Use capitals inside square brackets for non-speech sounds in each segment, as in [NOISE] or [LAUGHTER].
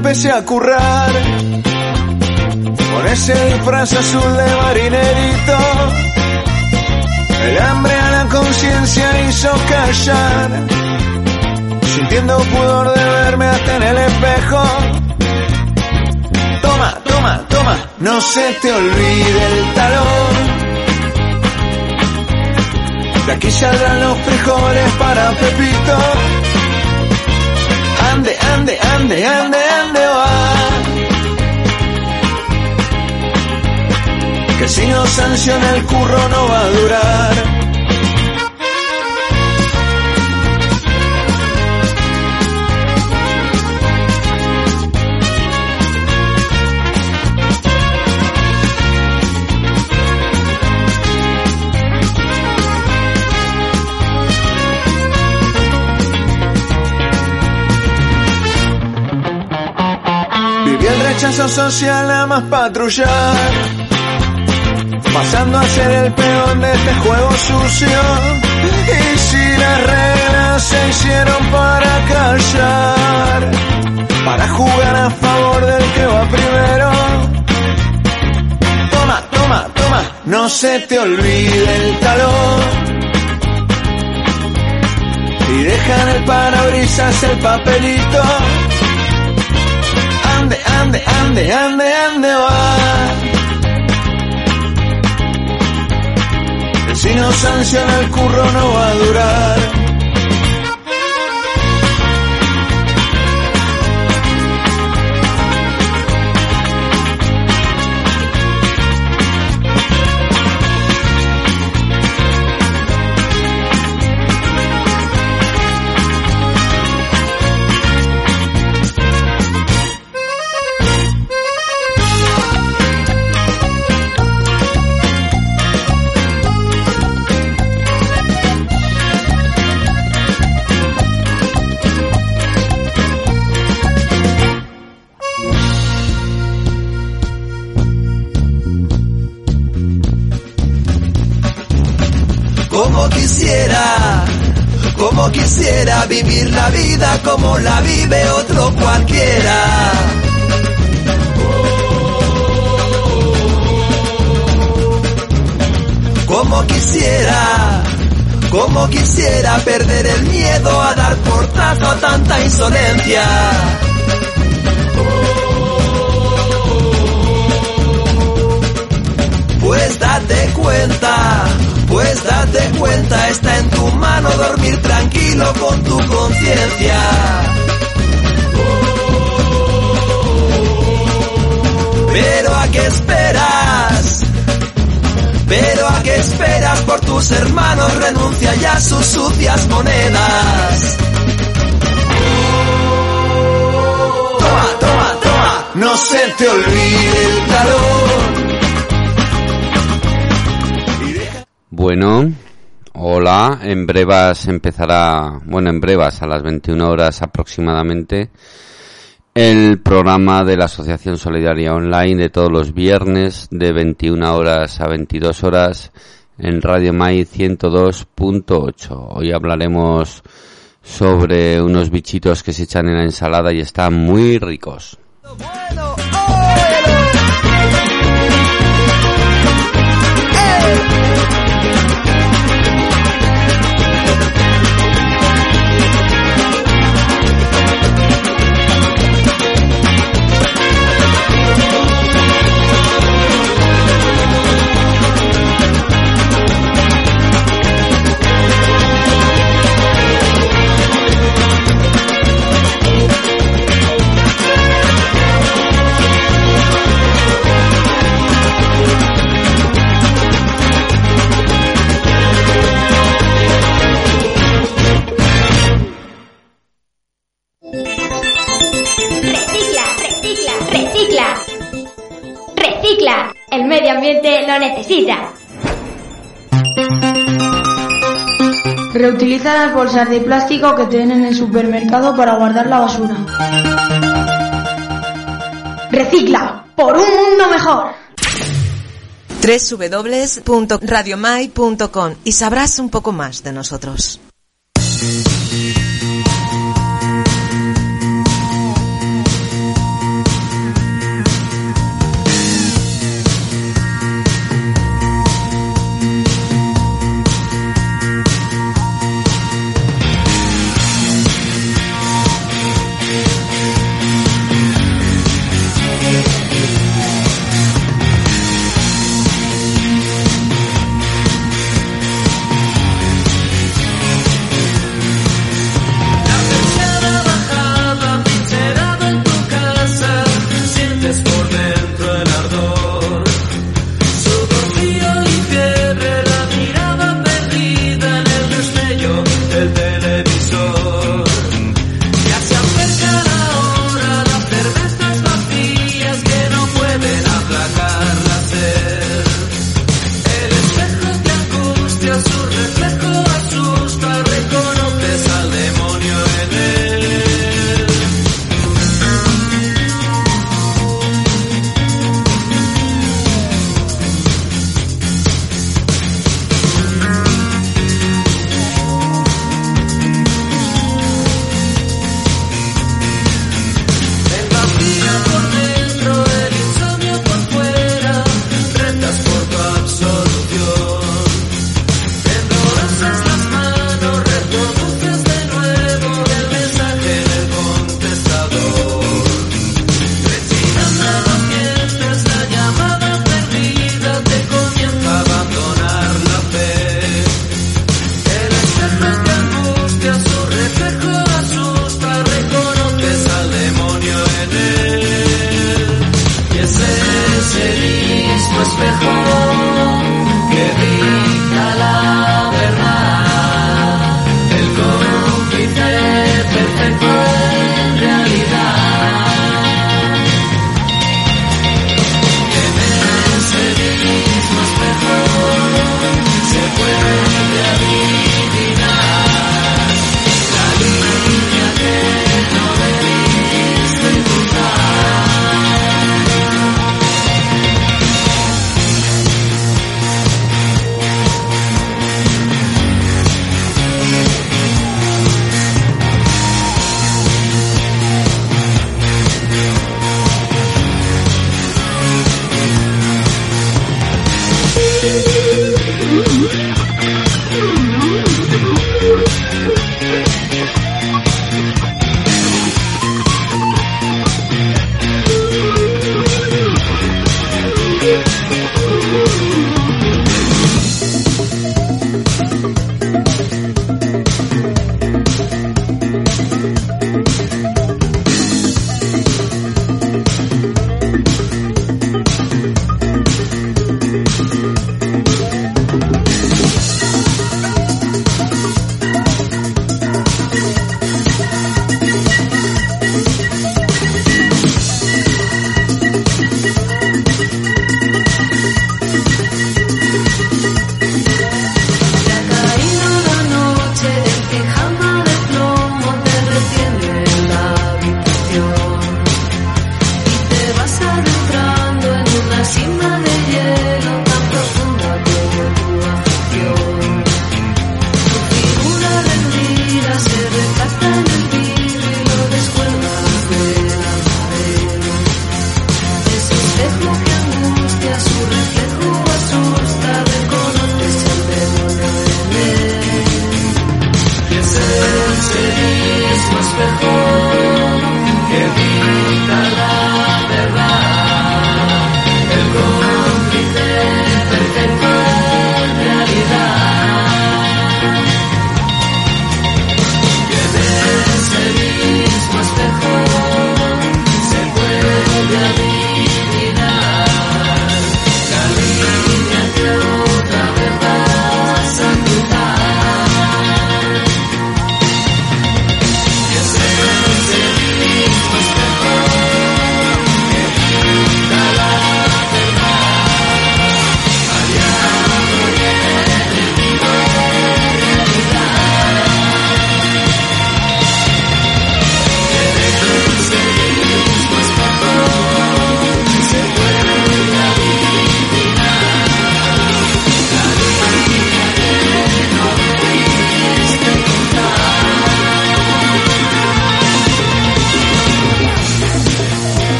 empecé a currar. Con ese disfraz azul de marinerito. El hambre a la conciencia hizo callar. Sintiendo pudor de verme hasta en el espejo. Toma, toma, toma, no se te olvide el talón. De aquí saldrán los frijoles para Pepito ande, ande, ande, ande, va. Que si no sanciona el curro no va a durar. Social nada más patrullar. Pasando a ser el peón de este juego sucio. Y si las reglas se hicieron para callar. Para jugar a favor del que va primero. Toma, toma, toma, no se te olvide el talón. Y deja en el parabrisas el papelito ande, ande, ande, ande, va. Si no sanciona el curro no va a durar. Quisiera, como quisiera vivir la vida como la vive otro cualquiera. Como quisiera, como quisiera perder el miedo a dar portazo a tanta insolencia. Pues date cuenta, pues date cuenta, está en tu mano dormir tranquilo con tu conciencia. Pero a qué esperas, pero a qué esperas por tus hermanos, renuncia ya a sus sucias monedas. Toma, toma, toma, No se te olvide el talón. Bueno, hola, en brevas empezará, bueno, en brevas a las 21 horas aproximadamente, el programa de la Asociación Solidaria Online de todos los viernes de 21 horas a 22 horas en Radio Mai 102.8. Hoy hablaremos sobre unos bichitos que se echan en la ensalada y están muy ricos. El medio ambiente lo necesita. Reutiliza las bolsas de plástico que te den en el supermercado para guardar la basura. Recicla por un mundo mejor. www.radiomai.com y sabrás un poco más de nosotros.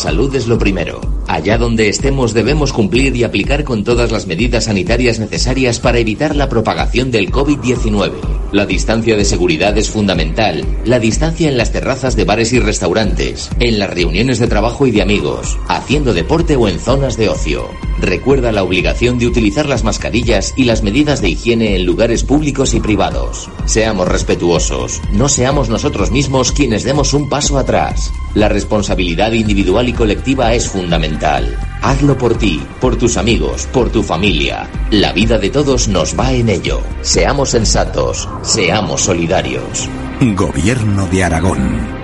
Salud es lo primero. Allá donde estemos debemos cumplir y aplicar con todas las medidas sanitarias necesarias para evitar la propagación del COVID-19. La distancia de seguridad es fundamental. La distancia en las terrazas de bares y restaurantes, en las reuniones de trabajo y de amigos, haciendo deporte o en zonas de ocio. Recuerda la obligación de utilizar las mascarillas y las medidas de higiene en lugares públicos y privados. Seamos respetuosos. No seamos nosotros mismos quienes demos un paso atrás. La responsabilidad individual y colectiva es fundamental. Hazlo por ti, por tus amigos, por tu familia. La vida de todos nos va en ello. Seamos sensatos, seamos solidarios. Gobierno de Aragón.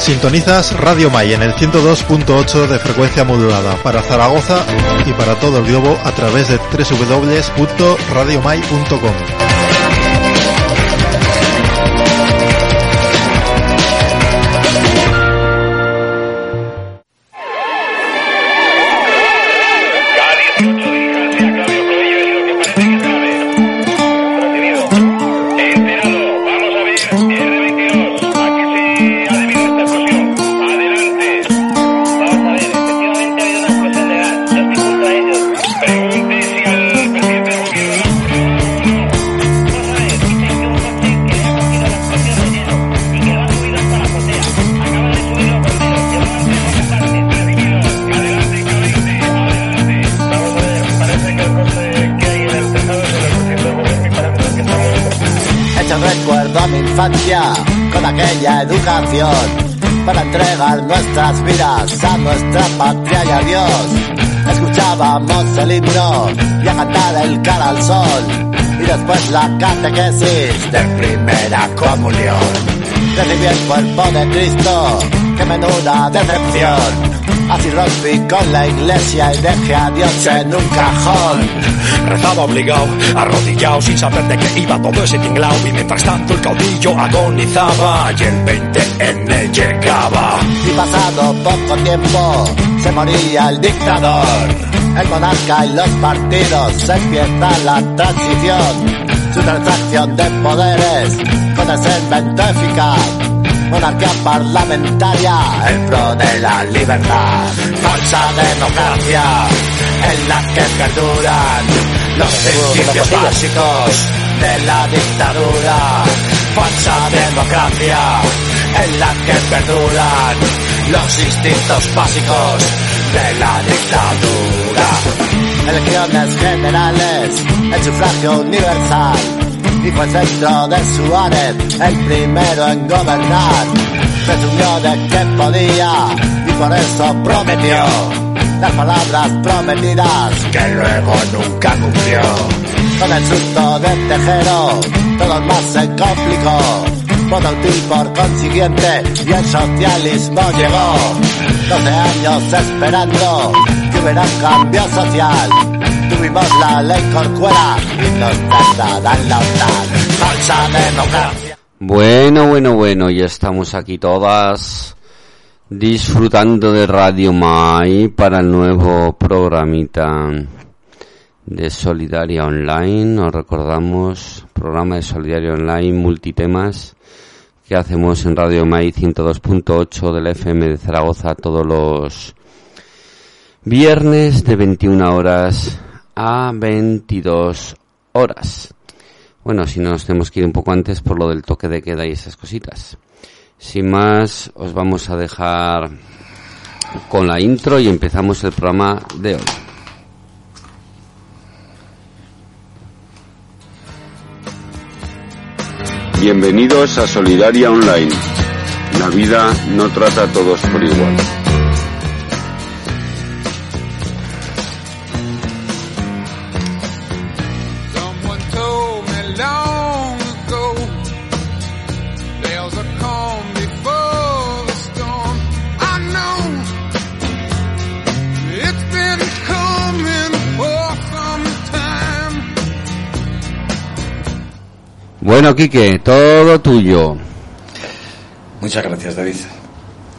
Sintonizas Radio May en el 102.8 de frecuencia modulada para Zaragoza y para todo el globo a través de www.radiomay.com. para entregar nuestras vidas a nuestra patria y a Dios. Escuchábamos el himno y a cantar el cara al sol y después la catequesis de primera comunión. Recibí el cuerpo de Cristo, que menuda decepción. Así rompí con la iglesia y dejé a Dios en un cajón. Rezaba obligado, arrodillado, sin saber de qué iba todo ese tinglao. Y mientras tanto el caudillo agonizaba y el 20N llegaba. Y pasado poco tiempo, se moría el dictador. El monarca y los partidos, se empieza la transición. Su transacción de poderes ese invento eficaz monarquía parlamentaria en pro de la libertad, falsa democracia en la que perduran los principios básicos de la dictadura, falsa democracia en la que perduran los instintos básicos de la dictadura. Elecciones generales, el sufragio universal y fue centro de Suárez, el primero en gobernar. Presumió de que podía y por eso prometió las palabras prometidas que luego nunca cumplió. Con el susto de Tejero, todo más se complicó. Voto útil por consiguiente y el socialismo llegó. 12 años esperando que hubiera un cambio social Bueno, bueno, bueno, ya estamos aquí todas disfrutando de Radio Mai para el nuevo programita de Solidaria Online. Nos recordamos, programa de Solidaria Online, multitemas que hacemos en Radio Mai 102.8 del FM de Zaragoza todos los viernes de 21 horas a 22 horas. Bueno, si no nos tenemos que ir un poco antes por lo del toque de queda y esas cositas. Sin más, os vamos a dejar con la intro y empezamos el programa de hoy. Bienvenidos a Solidaria Online. La vida no trata a todos por igual. Bueno, Quique, todo tuyo. Muchas gracias, David.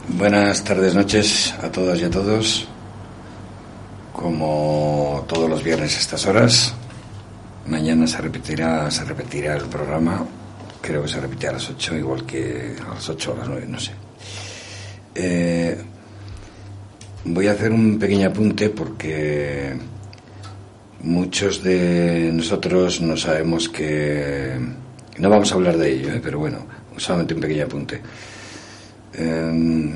Buenas tardes, noches a todas y a todos. Como todos los viernes a estas horas, mañana se repetirá, se repetirá el programa. Creo que se repetirá a las 8, igual que a las 8 o a las 9, no sé. Eh, voy a hacer un pequeño apunte porque muchos de nosotros no sabemos que no vamos a hablar de ello, ¿eh? pero bueno, solamente un pequeño apunte. Em,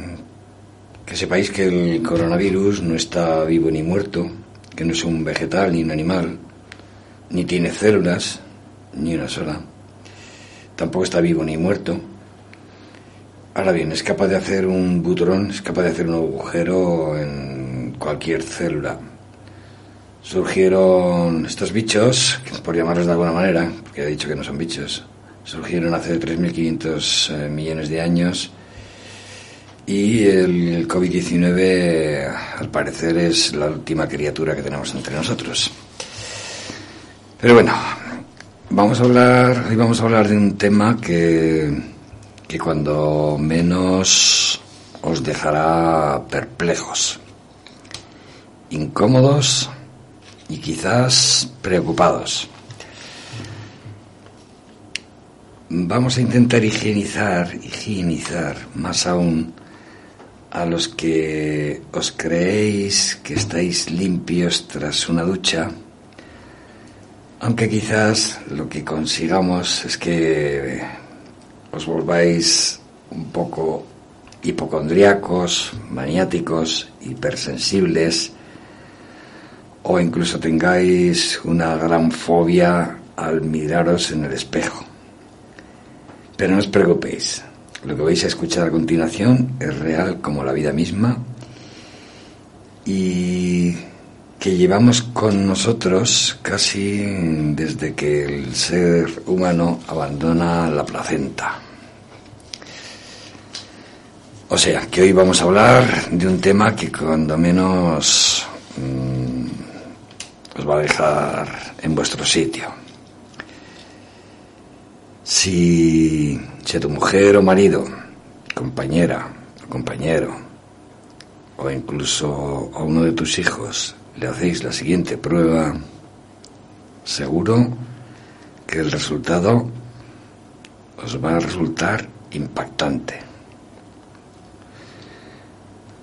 que sepáis que el coronavirus no está vivo ni muerto, que no es un vegetal ni un animal, ni tiene células, ni una sola. Tampoco está vivo ni muerto. Ahora bien, es capaz de hacer un butrón, es capaz de hacer un agujero en cualquier célula surgieron estos bichos, por llamarlos de alguna manera, porque he dicho que no son bichos, surgieron hace 3.500 eh, millones de años y el COVID-19 al parecer es la última criatura que tenemos entre nosotros. Pero bueno, vamos a hablar, hoy vamos a hablar de un tema que, que cuando menos os dejará perplejos, incómodos, y quizás preocupados. Vamos a intentar higienizar, higienizar más aún a los que os creéis que estáis limpios tras una ducha, aunque quizás lo que consigamos es que os volváis un poco hipocondriacos, maniáticos, hipersensibles, o incluso tengáis una gran fobia al miraros en el espejo. Pero no os preocupéis, lo que vais a escuchar a continuación es real como la vida misma y que llevamos con nosotros casi desde que el ser humano abandona la placenta. O sea, que hoy vamos a hablar de un tema que cuando menos mmm, os va a dejar en vuestro sitio. Si, a tu mujer o marido, compañera o compañero, o incluso a uno de tus hijos le hacéis la siguiente prueba, seguro que el resultado os va a resultar impactante.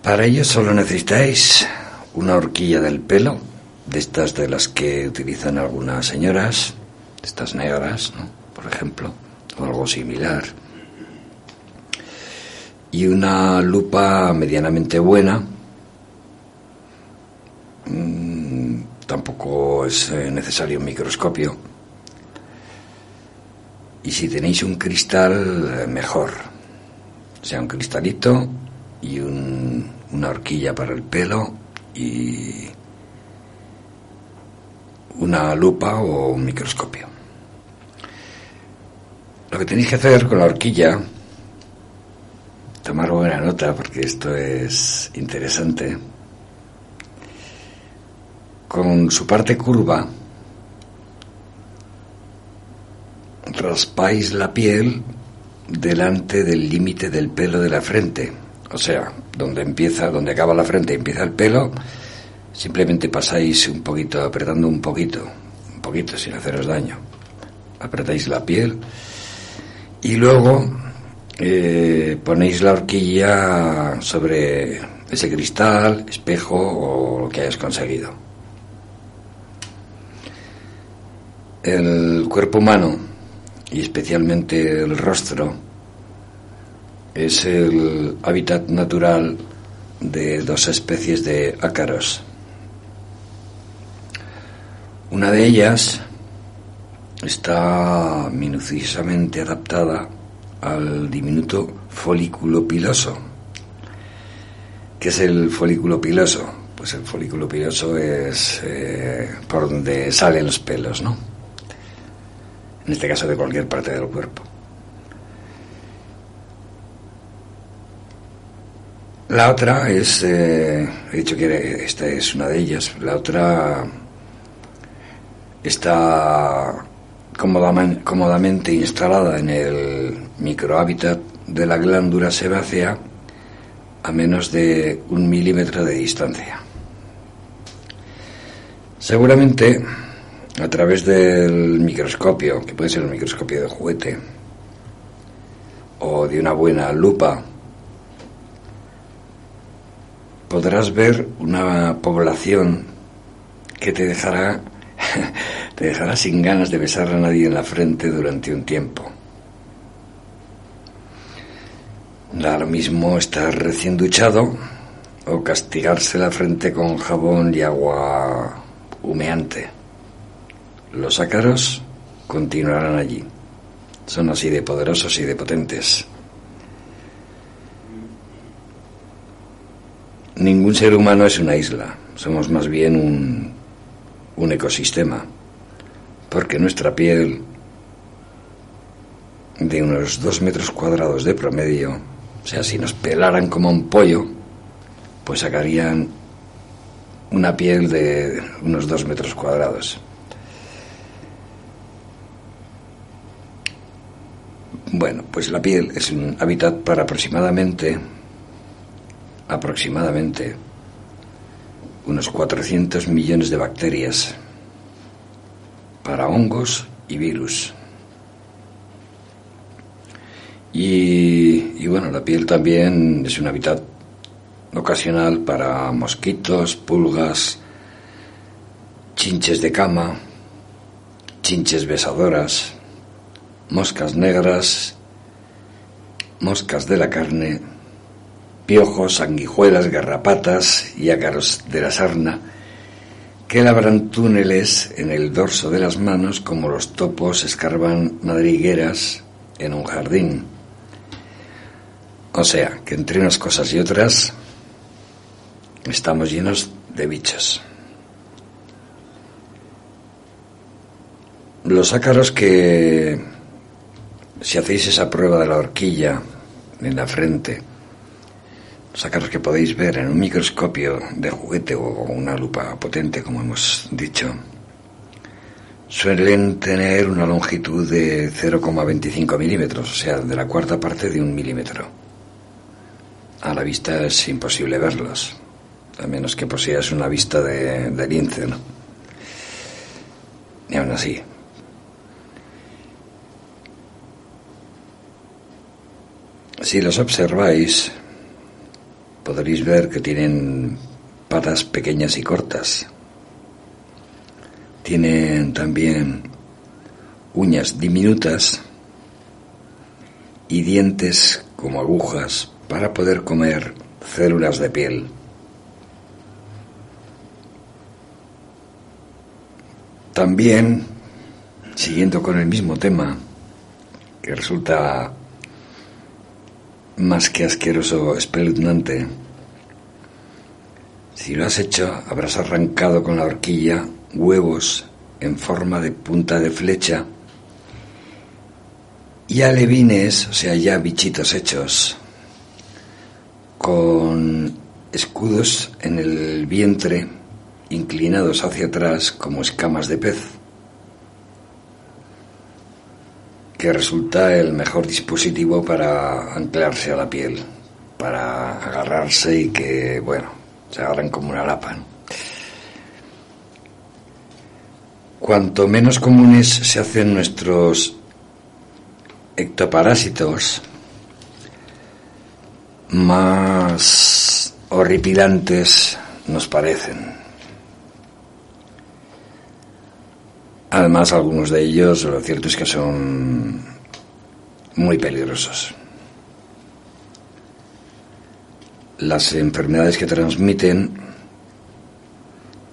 Para ello solo necesitáis una horquilla del pelo, de estas de las que utilizan algunas señoras, de estas negras, ¿no? Por ejemplo, o algo similar, y una lupa medianamente buena. Mm, tampoco es eh, necesario un microscopio. Y si tenéis un cristal, eh, mejor. Sea, un cristalito y un, una horquilla para el pelo y una lupa o un microscopio. Lo que tenéis que hacer con la horquilla, tomar buena nota porque esto es interesante, con su parte curva, raspáis la piel delante del límite del pelo de la frente. O sea, donde empieza, donde acaba la frente y empieza el pelo, simplemente pasáis un poquito, apretando un poquito, un poquito sin haceros daño. Apretáis la piel y luego eh, ponéis la horquilla sobre ese cristal, espejo o lo que hayas conseguido. El cuerpo humano y especialmente el rostro es el hábitat natural de dos especies de ácaros. Una de ellas está minuciosamente adaptada al diminuto folículo piloso. ¿Qué es el folículo piloso? Pues el folículo piloso es eh, por donde salen los pelos, ¿no? En este caso de cualquier parte del cuerpo. La otra es, eh, he dicho que esta es una de ellas, la otra está cómodamente instalada en el microhábitat de la glándula sebácea a menos de un milímetro de distancia. Seguramente a través del microscopio, que puede ser un microscopio de juguete, o de una buena lupa, podrás ver una población que te dejará [LAUGHS] te dejará sin ganas de besar a nadie en la frente durante un tiempo. Lo mismo estar recién duchado o castigarse la frente con jabón y agua humeante. Los ácaros continuarán allí. Son así de poderosos y de potentes. Ningún ser humano es una isla, somos más bien un, un ecosistema, porque nuestra piel, de unos dos metros cuadrados de promedio, o sea, si nos pelaran como un pollo, pues sacarían una piel de unos dos metros cuadrados. Bueno, pues la piel es un hábitat para aproximadamente aproximadamente unos 400 millones de bacterias para hongos y virus. Y, y, bueno, la piel también es un hábitat ocasional para mosquitos, pulgas, chinches de cama, chinches besadoras, moscas negras, moscas de la carne, piojos, sanguijuelas, garrapatas y ácaros de la sarna, que labran túneles en el dorso de las manos como los topos escarban madrigueras en un jardín. O sea, que entre unas cosas y otras estamos llenos de bichos. Los ácaros que, si hacéis esa prueba de la horquilla en la frente, los ácaros que podéis ver en un microscopio de juguete o una lupa potente, como hemos dicho, suelen tener una longitud de 0,25 milímetros, o sea, de la cuarta parte de un milímetro. A la vista es imposible verlos, a menos que poseas una vista de, de lince, ¿no? Y aún así, Si los observáis, podréis ver que tienen patas pequeñas y cortas. Tienen también uñas diminutas y dientes como agujas para poder comer células de piel. También, siguiendo con el mismo tema, que resulta más que asqueroso, espeluznante. Si lo has hecho, habrás arrancado con la horquilla huevos en forma de punta de flecha y alevines, o sea, ya bichitos hechos, con escudos en el vientre inclinados hacia atrás como escamas de pez. Que resulta el mejor dispositivo para anclarse a la piel, para agarrarse y que, bueno, se agarran como una lapa. Cuanto menos comunes se hacen nuestros ectoparásitos, más horripilantes nos parecen. Además, algunos de ellos, lo cierto es que son muy peligrosos. Las enfermedades que transmiten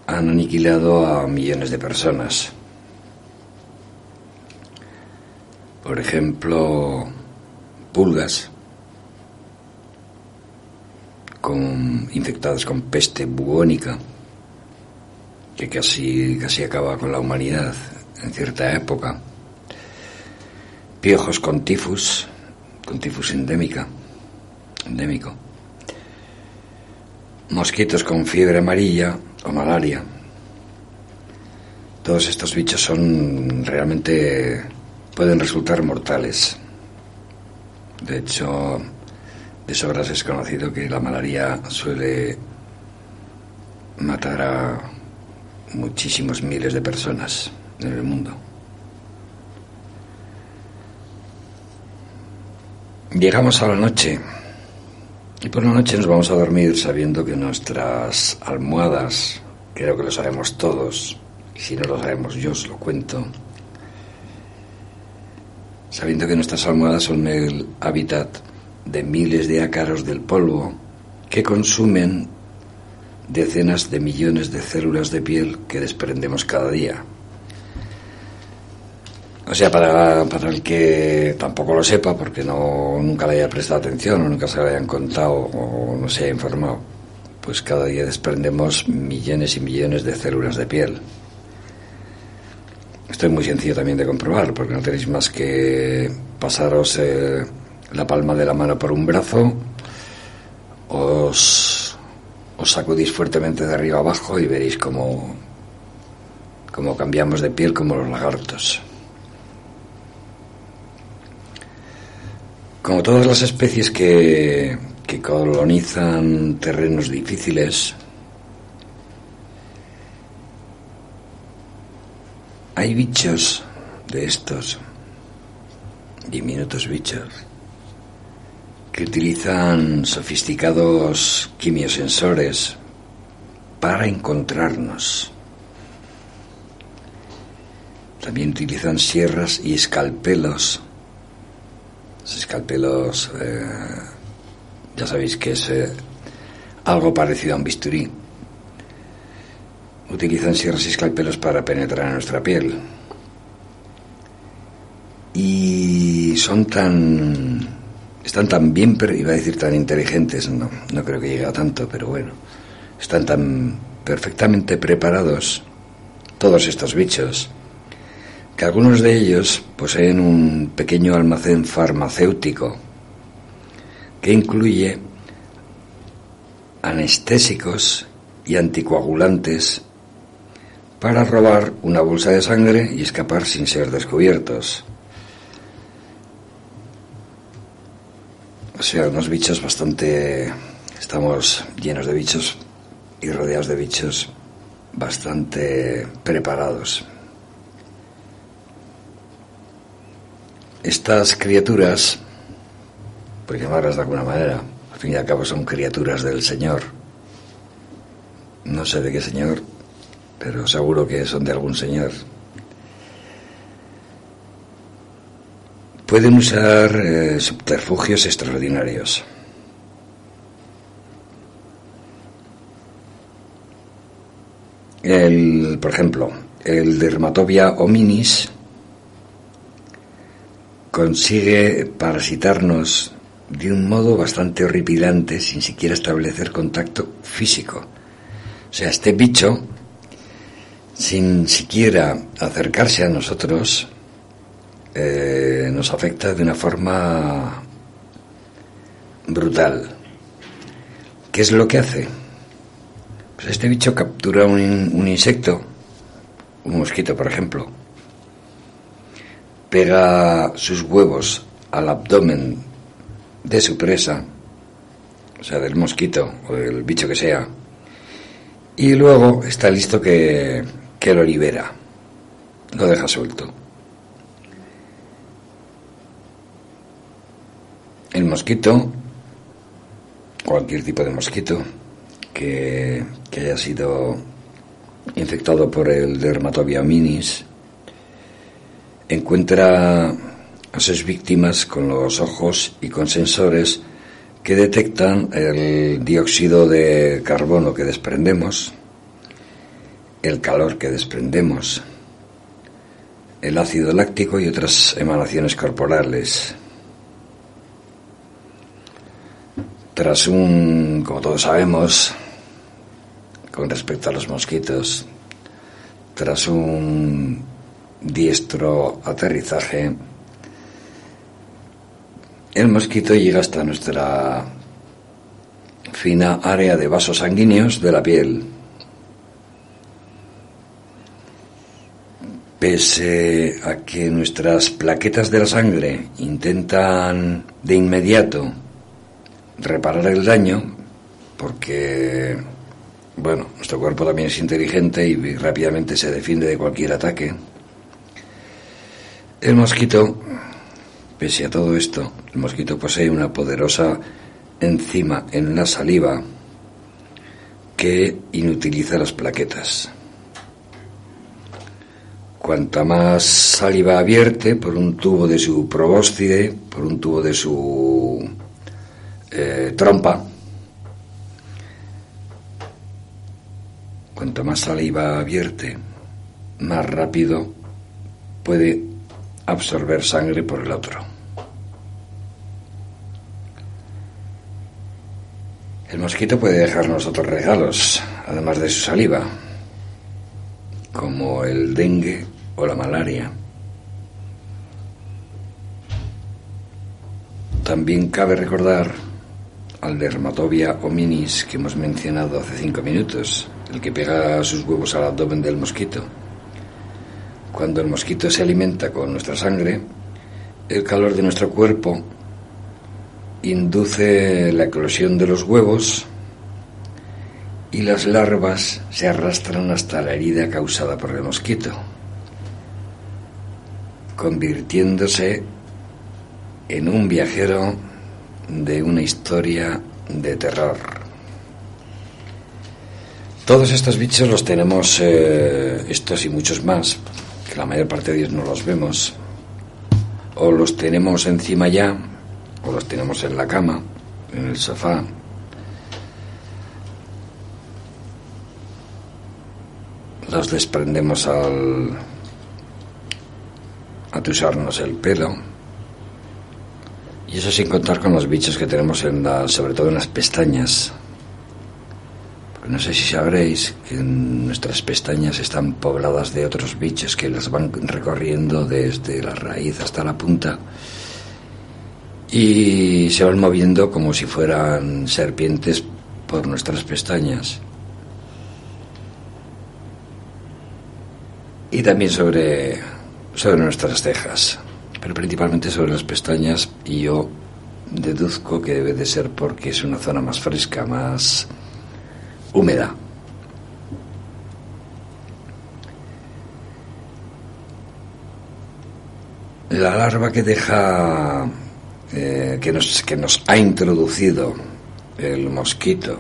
han aniquilado a millones de personas. Por ejemplo, pulgas con, infectadas con peste bubónica que casi, casi acaba con la humanidad en cierta época. Piojos con tifus, con tifus endémica, endémico. Mosquitos con fiebre amarilla o malaria. Todos estos bichos son realmente pueden resultar mortales. De hecho, de sobras es conocido que la malaria suele matar a muchísimos miles de personas en el mundo. Llegamos a la noche y por la noche nos vamos a dormir sabiendo que nuestras almohadas, creo que lo sabemos todos, si no lo sabemos yo os lo cuento, sabiendo que nuestras almohadas son el hábitat de miles de ácaros del polvo que consumen decenas de millones de células de piel que desprendemos cada día. O sea, para, para, el que tampoco lo sepa, porque no, nunca le haya prestado atención o nunca se lo hayan contado o no se haya informado, pues cada día desprendemos millones y millones de células de piel. Esto es muy sencillo también de comprobar, porque no tenéis más que pasaros eh, la palma de la mano por un brazo, os os sacudís fuertemente de arriba abajo y veréis cómo, cómo cambiamos de piel como los lagartos. Como todas las especies que, que colonizan terrenos difíciles, hay bichos de estos, diminutos bichos, que utilizan sofisticados quimiosensores para encontrarnos. También utilizan sierras y escalpelos. Los escalpelos, eh, ya sabéis que es eh, algo parecido a un bisturí. Utilizan sierras y escalpelos para penetrar en nuestra piel. y son tan están tan bien iba a decir tan inteligentes no no creo que llegue a tanto pero bueno están tan perfectamente preparados todos estos bichos que algunos de ellos poseen un pequeño almacén farmacéutico que incluye anestésicos y anticoagulantes para robar una bolsa de sangre y escapar sin ser descubiertos. O sea, unos bichos bastante... Estamos llenos de bichos y rodeados de bichos bastante preparados. Estas criaturas, por llamarlas de alguna manera, al fin y al cabo son criaturas del Señor. No sé de qué Señor, pero seguro que son de algún Señor. Pueden usar eh, subterfugios extraordinarios. El, por ejemplo, el Dermatobia hominis consigue parasitarnos de un modo bastante horripilante sin siquiera establecer contacto físico. O sea, este bicho, sin siquiera acercarse a nosotros, eh, nos afecta de una forma brutal. ¿Qué es lo que hace? Pues este bicho captura un, un insecto, un mosquito por ejemplo, pega sus huevos al abdomen de su presa, o sea, del mosquito o del bicho que sea, y luego está listo que, que lo libera, lo deja suelto. El mosquito, cualquier tipo de mosquito que, haya sido infectado por el dermatobia minis, encuentra a sus víctimas con los ojos y con sensores que detectan el dióxido de carbono que desprendemos, el calor que desprendemos, el ácido láctico y otras emanaciones corporales. Tras un, como todos sabemos, con respecto a los mosquitos, tras un diestro aterrizaje, el mosquito llega hasta nuestra fina área de vasos sanguíneos de la piel. Pese a que nuestras plaquetas de la sangre intentan de inmediato reparar el daño, porque, bueno, nuestro cuerpo también es inteligente y rápidamente se defiende de cualquier ataque, el mosquito, pese a todo esto, el mosquito posee una poderosa enzima en la saliva que inutiliza las plaquetas. Cuanta más saliva abierte por un tubo de su probóscide, por un tubo de su eh, trompa, cuanto más saliva abierte, más rápido puede absorber sangre por el otro. El mosquito puede dejarnos otros regalos, además de su saliva, como el dengue o la malaria. También cabe recordar al dermatobia hominis que hemos mencionado hace cinco minutos, el que pega sus huevos al abdomen del mosquito. Cuando el mosquito se alimenta con nuestra sangre, el calor de nuestro cuerpo induce la eclosión de los huevos y las larvas se arrastran hasta la herida causada por el mosquito, convirtiéndose en un viajero de una historia de terror. Todos estos bichos los tenemos, eh, estos y muchos más, que la mayor parte de ellos no los vemos, o los tenemos encima ya, o los tenemos en la cama, en el sofá. Los desprendemos al, atusarnos el pelo. Y eso sin contar con los bichos que tenemos en la, sobre todo en las pestañas. Porque no sé si sabréis que nuestras pestañas están pobladas de otros bichos que las van recorriendo desde la raíz hasta la punta y se van moviendo como si fueran serpientes por nuestras pestañas. Y también sobre, sobre nuestras cejas, pero principalmente sobre las pestañas y yo deduzco que debe de ser porque es una zona más fresca, más húmeda. La larva que deja, eh, que, nos, que nos ha introducido el mosquito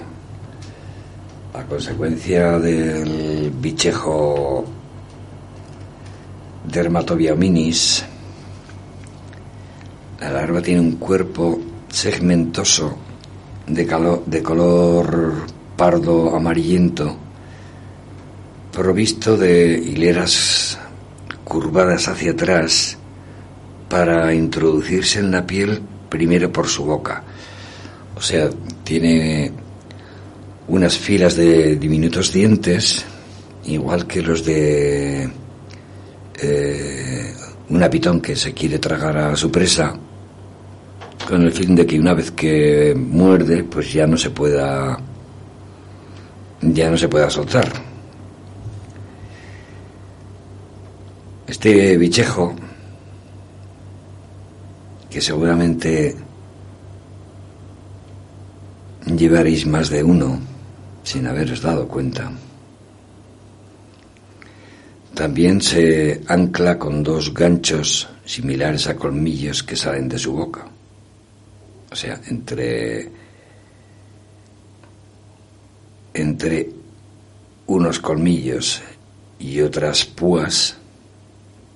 a consecuencia del bichejo Dermatobiaminis, la larva tiene un cuerpo segmentoso de, color pardo amarillento, provisto de hileras curvadas hacia atrás para introducirse en la piel primero por su boca. O sea, tiene unas filas de diminutos dientes, igual que los de eh, un apitón que se quiere tragar a su presa, con el fin de que una vez que muerde, pues ya no se pueda ya no se pueda soltar. Este bichejo, que seguramente llevaréis más de uno sin haberos dado cuenta, también se ancla con dos ganchos similares a colmillos que salen de su boca. O sea, entre entre unos colmillos y otras púas,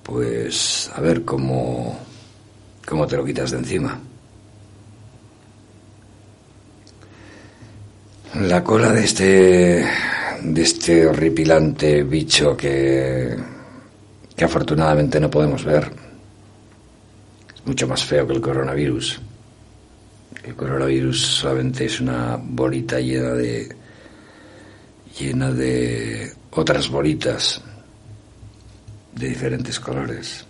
pues a ver cómo, cómo te lo quitas de encima. La cola de este de este horripilante bicho que, que afortunadamente no podemos ver. Es mucho más feo que el coronavirus. El coronavirus solamente es una bolita llena de llena de otras bolitas de diferentes colores.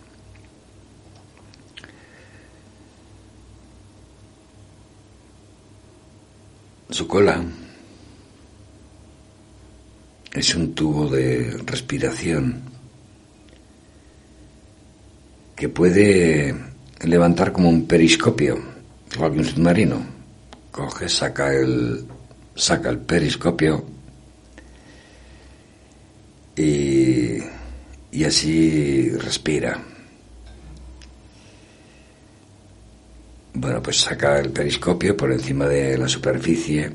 Su cola es un tubo de respiración que puede levantar como un periscopio, un submarino. Coge, saca el, saca el periscopio y, y así respira. Bueno, pues saca el periscopio por encima de la superficie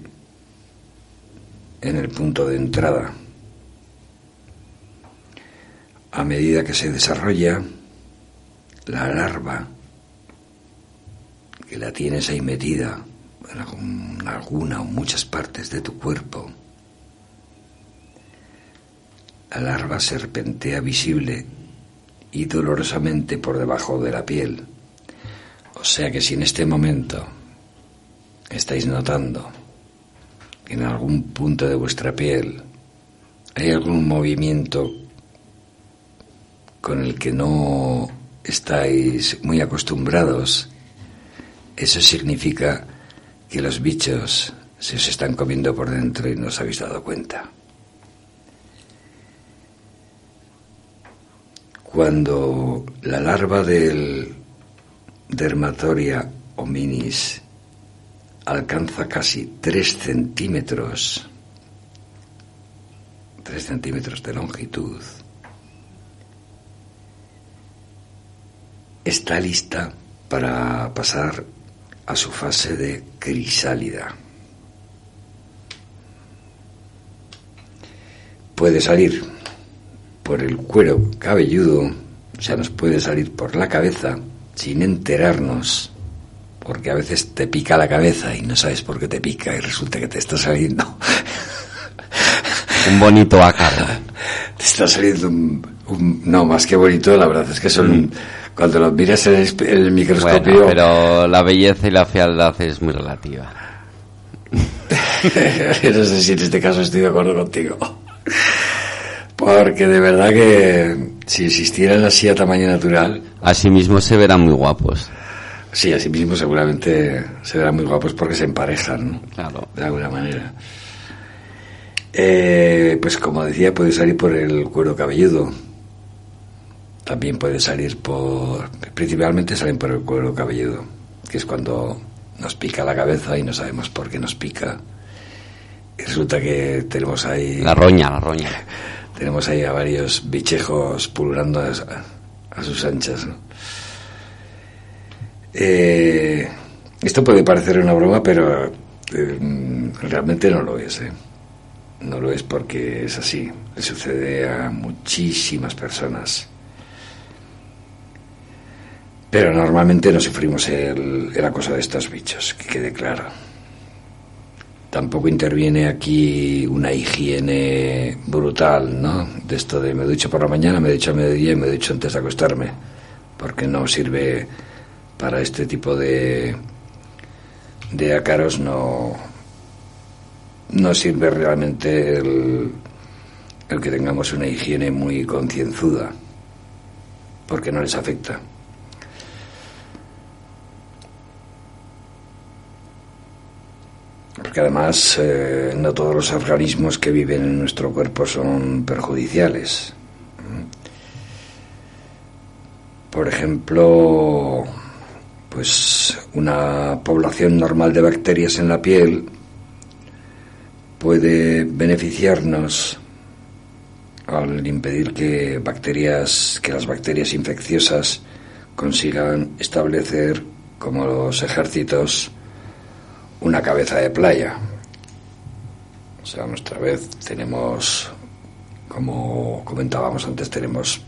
en el punto de entrada. A medida que se desarrolla, la larva, que la tienes ahí metida en alguna o muchas partes de tu cuerpo, la larva serpentea visible y dolorosamente por debajo de la piel. O sea que si en este momento estáis notando que en algún punto de vuestra piel hay algún movimiento con el que no estáis muy acostumbrados, eso significa que los bichos se os están comiendo por dentro y no os habéis dado cuenta. Cuando la larva del dermatoria hominis alcanza casi 3 centímetros, 3 centímetros de longitud, está lista para pasar a su fase de crisálida. Puede salir por el cuero cabelludo, o sea, nos puede salir por la cabeza sin enterarnos, porque a veces te pica la cabeza y no sabes por qué te pica y resulta que te está saliendo un bonito ácaro. Te está saliendo un, un- No, más que bonito, la verdad es que son... Cuando los miras en el, microscopio... Bueno, pero la belleza y la fealdad es muy relativa. [LAUGHS] no sé si en este caso estoy de acuerdo contigo. Porque de verdad que si existieran así a tamaño natural, Asimismo se verán muy guapos. sí, así mismo seguramente se verán muy guapos porque se emparejan, ¿no? Claro. De alguna manera. Eh, pues como decía, puede salir por el cuero cabelludo. También puede salir por... Principalmente salen por el cuero cabelludo, que es cuando nos pica la cabeza y no sabemos por qué nos pica. Y resulta que tenemos ahí... La roña, la roña. [LAUGHS] Tenemos ahí a varios bichejos pululando a, a sus anchas. ¿no? Eh, esto puede parecer una broma, pero eh, realmente no lo es. ¿eh? No lo es porque es así. Le sucede a muchísimas personas. Pero normalmente no sufrimos el, el acoso de estos bichos, que quede claro. Tampoco interviene aquí una higiene brutal, ¿no? De esto de me ducho por la mañana, me ducho a mediodía y me ducho antes de acostarme. Porque no sirve para este tipo de, de ácaros, no, no sirve realmente el, el que tengamos una higiene muy concienzuda, porque no les afecta. Porque además eh, no todos los organismos que viven en nuestro cuerpo son perjudiciales. Por ejemplo, pues una población normal de bacterias en la piel puede beneficiarnos al impedir que bacterias, que las bacterias infecciosas consigan establecer como los ejércitos una cabeza de playa. O sea, nuestra vez tenemos, como comentábamos antes, tenemos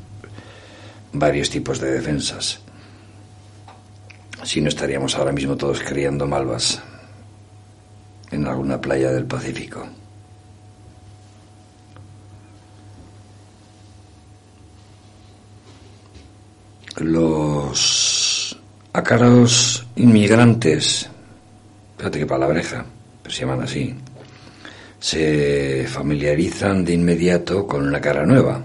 varios tipos de defensas. Si no estaríamos ahora mismo todos criando malvas en alguna playa del Pacífico. Los ácaros inmigrantes, fíjate qué palabreja, pero se llaman así, se familiarizan de inmediato con una cara nueva,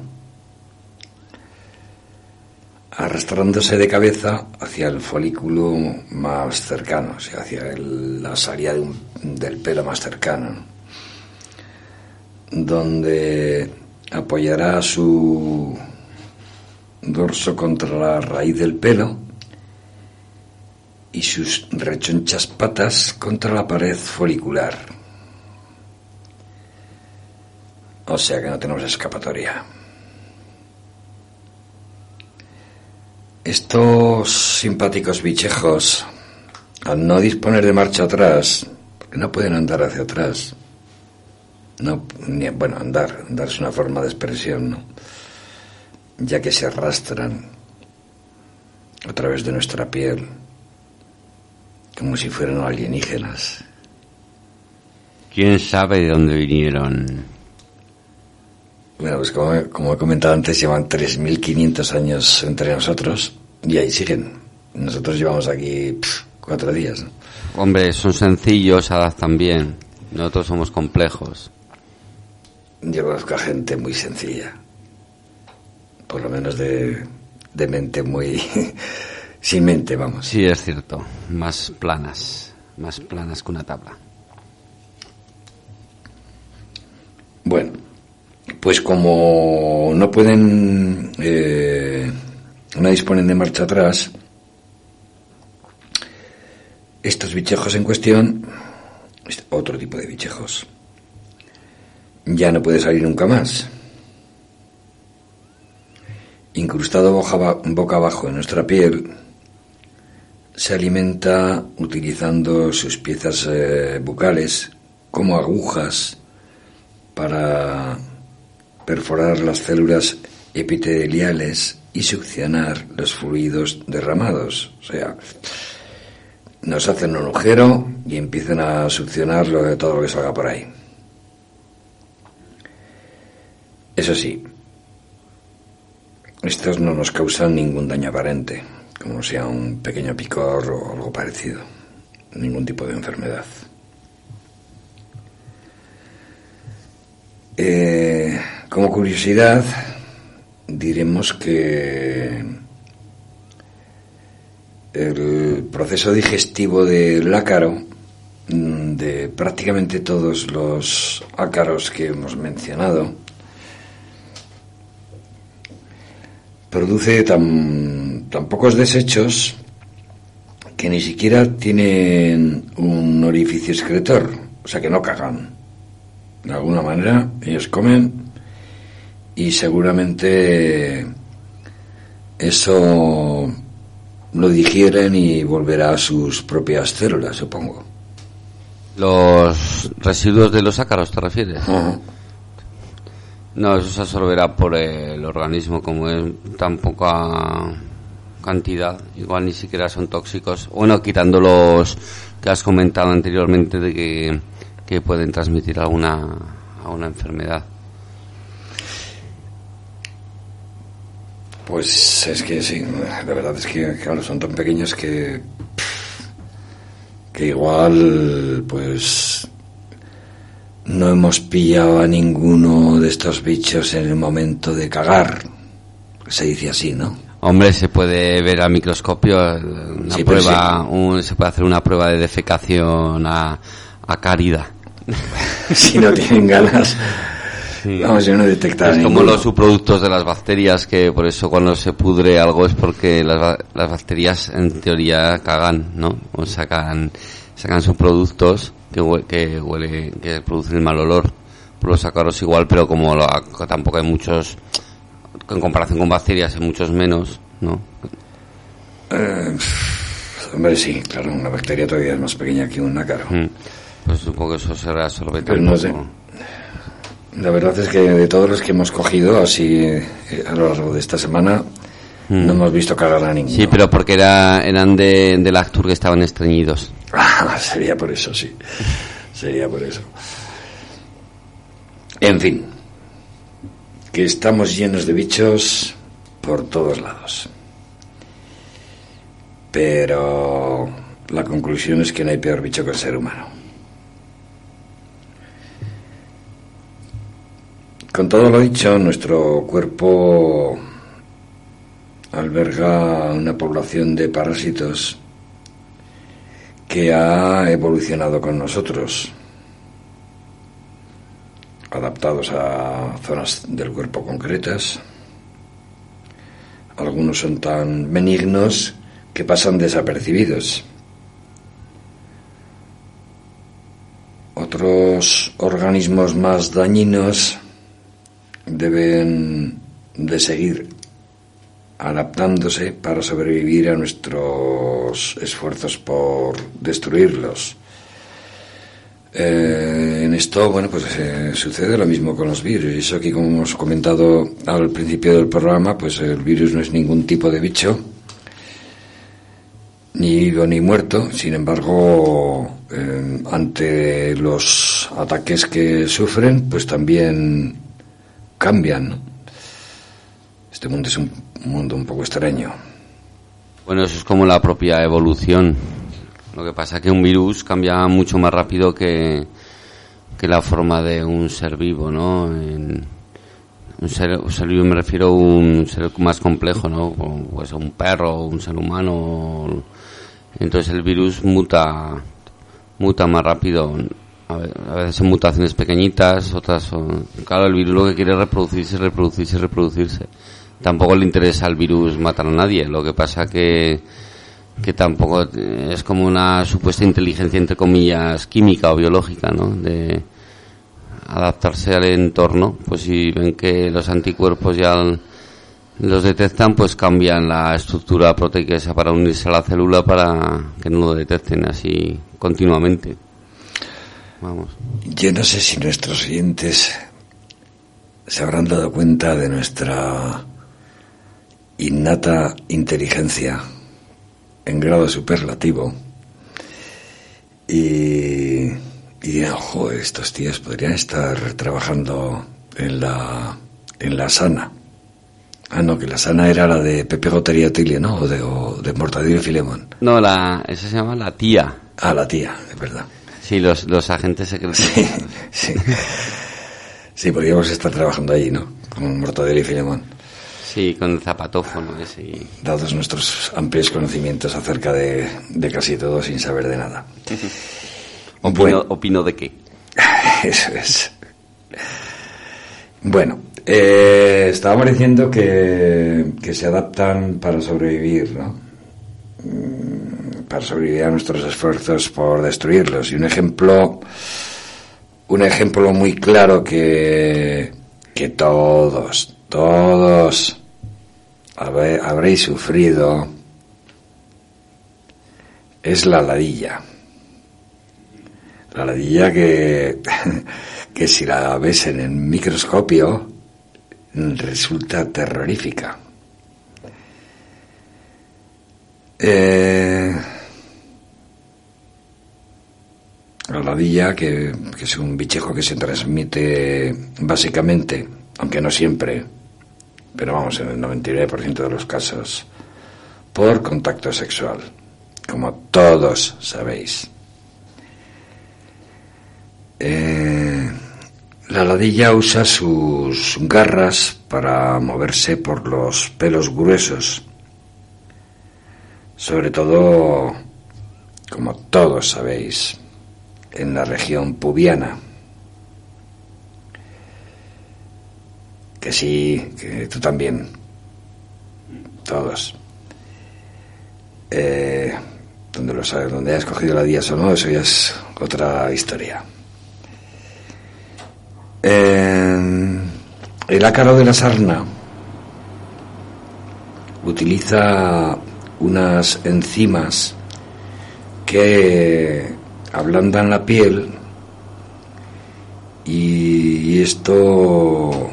arrastrándose de cabeza hacia el folículo más cercano, hacia la salida del pelo más cercano, donde apoyará su dorso contra la raíz del pelo y sus rechonchas patas contra la pared folicular. O sea que no tenemos escapatoria. Estos simpáticos bichejos, al no disponer de marcha atrás, porque no pueden andar hacia atrás, no, ni- bueno, andar, andar es una forma de expresión, ¿no? ya que se arrastran a través de nuestra piel, como si fueran alienígenas. ¿Quién sabe de dónde vinieron? Bueno, pues como, como he comentado antes, llevan 3.500 años entre nosotros y ahí siguen. Nosotros llevamos aquí cuatro días. ¿no? Hombre, son sencillos, se adaptan bien. Nosotros somos complejos. Yo conozco a gente muy sencilla, por lo menos de, de mente muy... [LAUGHS] sin mente, vamos. Sí, es cierto. Más planas. Más planas que una tabla. Bueno, pues como no pueden, eh, no disponen de marcha atrás, estos bichejos en cuestión, este otro tipo de bichejos, ya no puede salir nunca más. Incrustado boca, boca abajo en nuestra piel, se alimenta utilizando sus piezas eh, bucales como agujas para perforar las células epiteliales y succionar los fluidos derramados. O sea, nos hacen un agujero y empiezan a succionar lo, todo lo que salga por ahí. Eso sí, estos no nos causan ningún daño aparente, como sea un pequeño picor o algo parecido, ningún tipo de enfermedad. Eh, como curiosidad, diremos que el proceso digestivo del ácaro, mm, de prácticamente todos los ácaros que hemos mencionado, produce tan, tan pocos desechos que ni siquiera tienen un orificio excretor, o sea que no cagan. De alguna manera ellos comen y seguramente eso lo digieren y volverá a sus propias células, supongo. ¿Los residuos de los ácaros te refieres? No, eso se absorberá por el organismo, como es tan poca cantidad, igual ni siquiera son tóxicos. Bueno, quitando los que has comentado anteriormente de que, que pueden transmitir alguna, alguna enfermedad. Pues es que sí, la verdad es que claro, son tan pequeños que que igual pues no hemos pillado a ninguno de estos bichos en el momento de cagar. Se dice así, ¿no? Hombre, se puede ver a microscopio una prueba, se puede hacer una prueba de defecación a, a cárida. [LAUGHS] si no tienen ganas. Vamos, yo no Es como los subproductos de las bacterias, que por eso cuando se pudre algo es porque las, las bacterias en teoría cagan, ¿no? O sacan, sacan subproductos que, que huele, que producen el mal olor. Por los ácaros igual, pero como tampoco hay muchos, en comparación con bacterias hay muchos menos, ¿no? Eh, hombre, sí, claro, una bacteria todavía es más pequeña que un ácaro. Mm. Pues supongo que eso se reabsorbe Pero no sé. La verdad es que de todos los que hemos cogido así eh, a lo largo de esta semana, mm. no hemos visto cagar a ninguno. Sí, pero porque era, eran de, de Actur que estaban estreñidos. [LAUGHS] Ah, sería por eso, sí. Sería por eso. En fin, que estamos llenos de bichos por todos lados. Pero la conclusión es que no hay peor bicho que el ser humano. Con todo lo dicho, nuestro cuerpo alberga una población de parásitos que ha evolucionado con nosotros, adaptados a zonas del cuerpo concretas. Algunos son tan benignos que pasan desapercibidos. Otros organismos más dañinos deben de seguir adaptándose para sobrevivir a nuestros esfuerzos por destruirlos. Eh, en esto, bueno, pues eh, sucede lo mismo con los virus. Y eso aquí, como hemos comentado al principio del programa, pues el virus no es ningún tipo de bicho, ni vivo ni muerto. Sin embargo, eh, ante los ataques que sufren, pues también cambian. Este mundo es un mundo un poco extraño. Bueno, eso es como la propia evolución. Lo que pasa es que un virus cambia mucho más rápido que, que la forma de un ser vivo, ¿no? un, ser, vivo me refiero a un ser más complejo, ¿no? Pues un perro, un ser humano. Entonces el virus muta, muta más rápido. A, veces son mutaciones pequeñitas, otras son... Claro, el virus lo que quiere es reproducirse, reproducirse, reproducirse. Tampoco le interesa al virus matar a nadie, lo que pasa que que tampoco es como una supuesta inteligencia entre comillas química o biológica, ¿no? De adaptarse al entorno, pues si ven que los anticuerpos ya los detectan, pues cambian la estructura proteica para unirse a la célula para que no lo detecten así continuamente. Vamos. Yo no sé si nuestros oyentes se habrán dado cuenta de nuestra innata inteligencia en grado superlativo y, y joder, estos tíos podrían estar trabajando en la, en la sana. Ah, no, que la sana era la de Pepe Gotería Tilly, ¿no? O de, o de Mortadillo y Filemón. No, la, esa se llama la tía. Ah, la tía, es verdad. Sí, los, los agentes secretos. Sí, sí. Sí, podríamos estar trabajando allí, ¿no? Con Mortadelo y Filemón. Sí, con el zapatófono ese. y- Dados nuestros amplios conocimientos acerca de, de casi todo sin saber de nada. [LAUGHS] Opino, Bueno. opino de qué. [LAUGHS] Eso es. Bueno, eh, estábamos diciendo que, que se adaptan para sobrevivir, ¿no? Mm, Para sobrevivir a nuestros esfuerzos por destruirlos. Y un ejemplo, un ejemplo muy claro que, que todos, todos habréis sufrido es la ladilla. La ladilla que, [LAUGHS] que si la ves en el microscopio resulta terrorífica. Eh, la ladilla, que, que es un bichejo que se transmite básicamente, aunque no siempre, pero vamos, en el 99% de los casos, por contacto sexual, como todos sabéis. Eh, la ladilla usa sus garras para moverse por los pelos gruesos, sobre todo, como todos sabéis, en la región pubiana. Que sí, que tú también. Todos. Eh, donde lo sabes, donde hayas cogido la días o no, eso ya es otra historia. Eh, el ácaro de la sarna utiliza unas enzimas que ablandan la piel y esto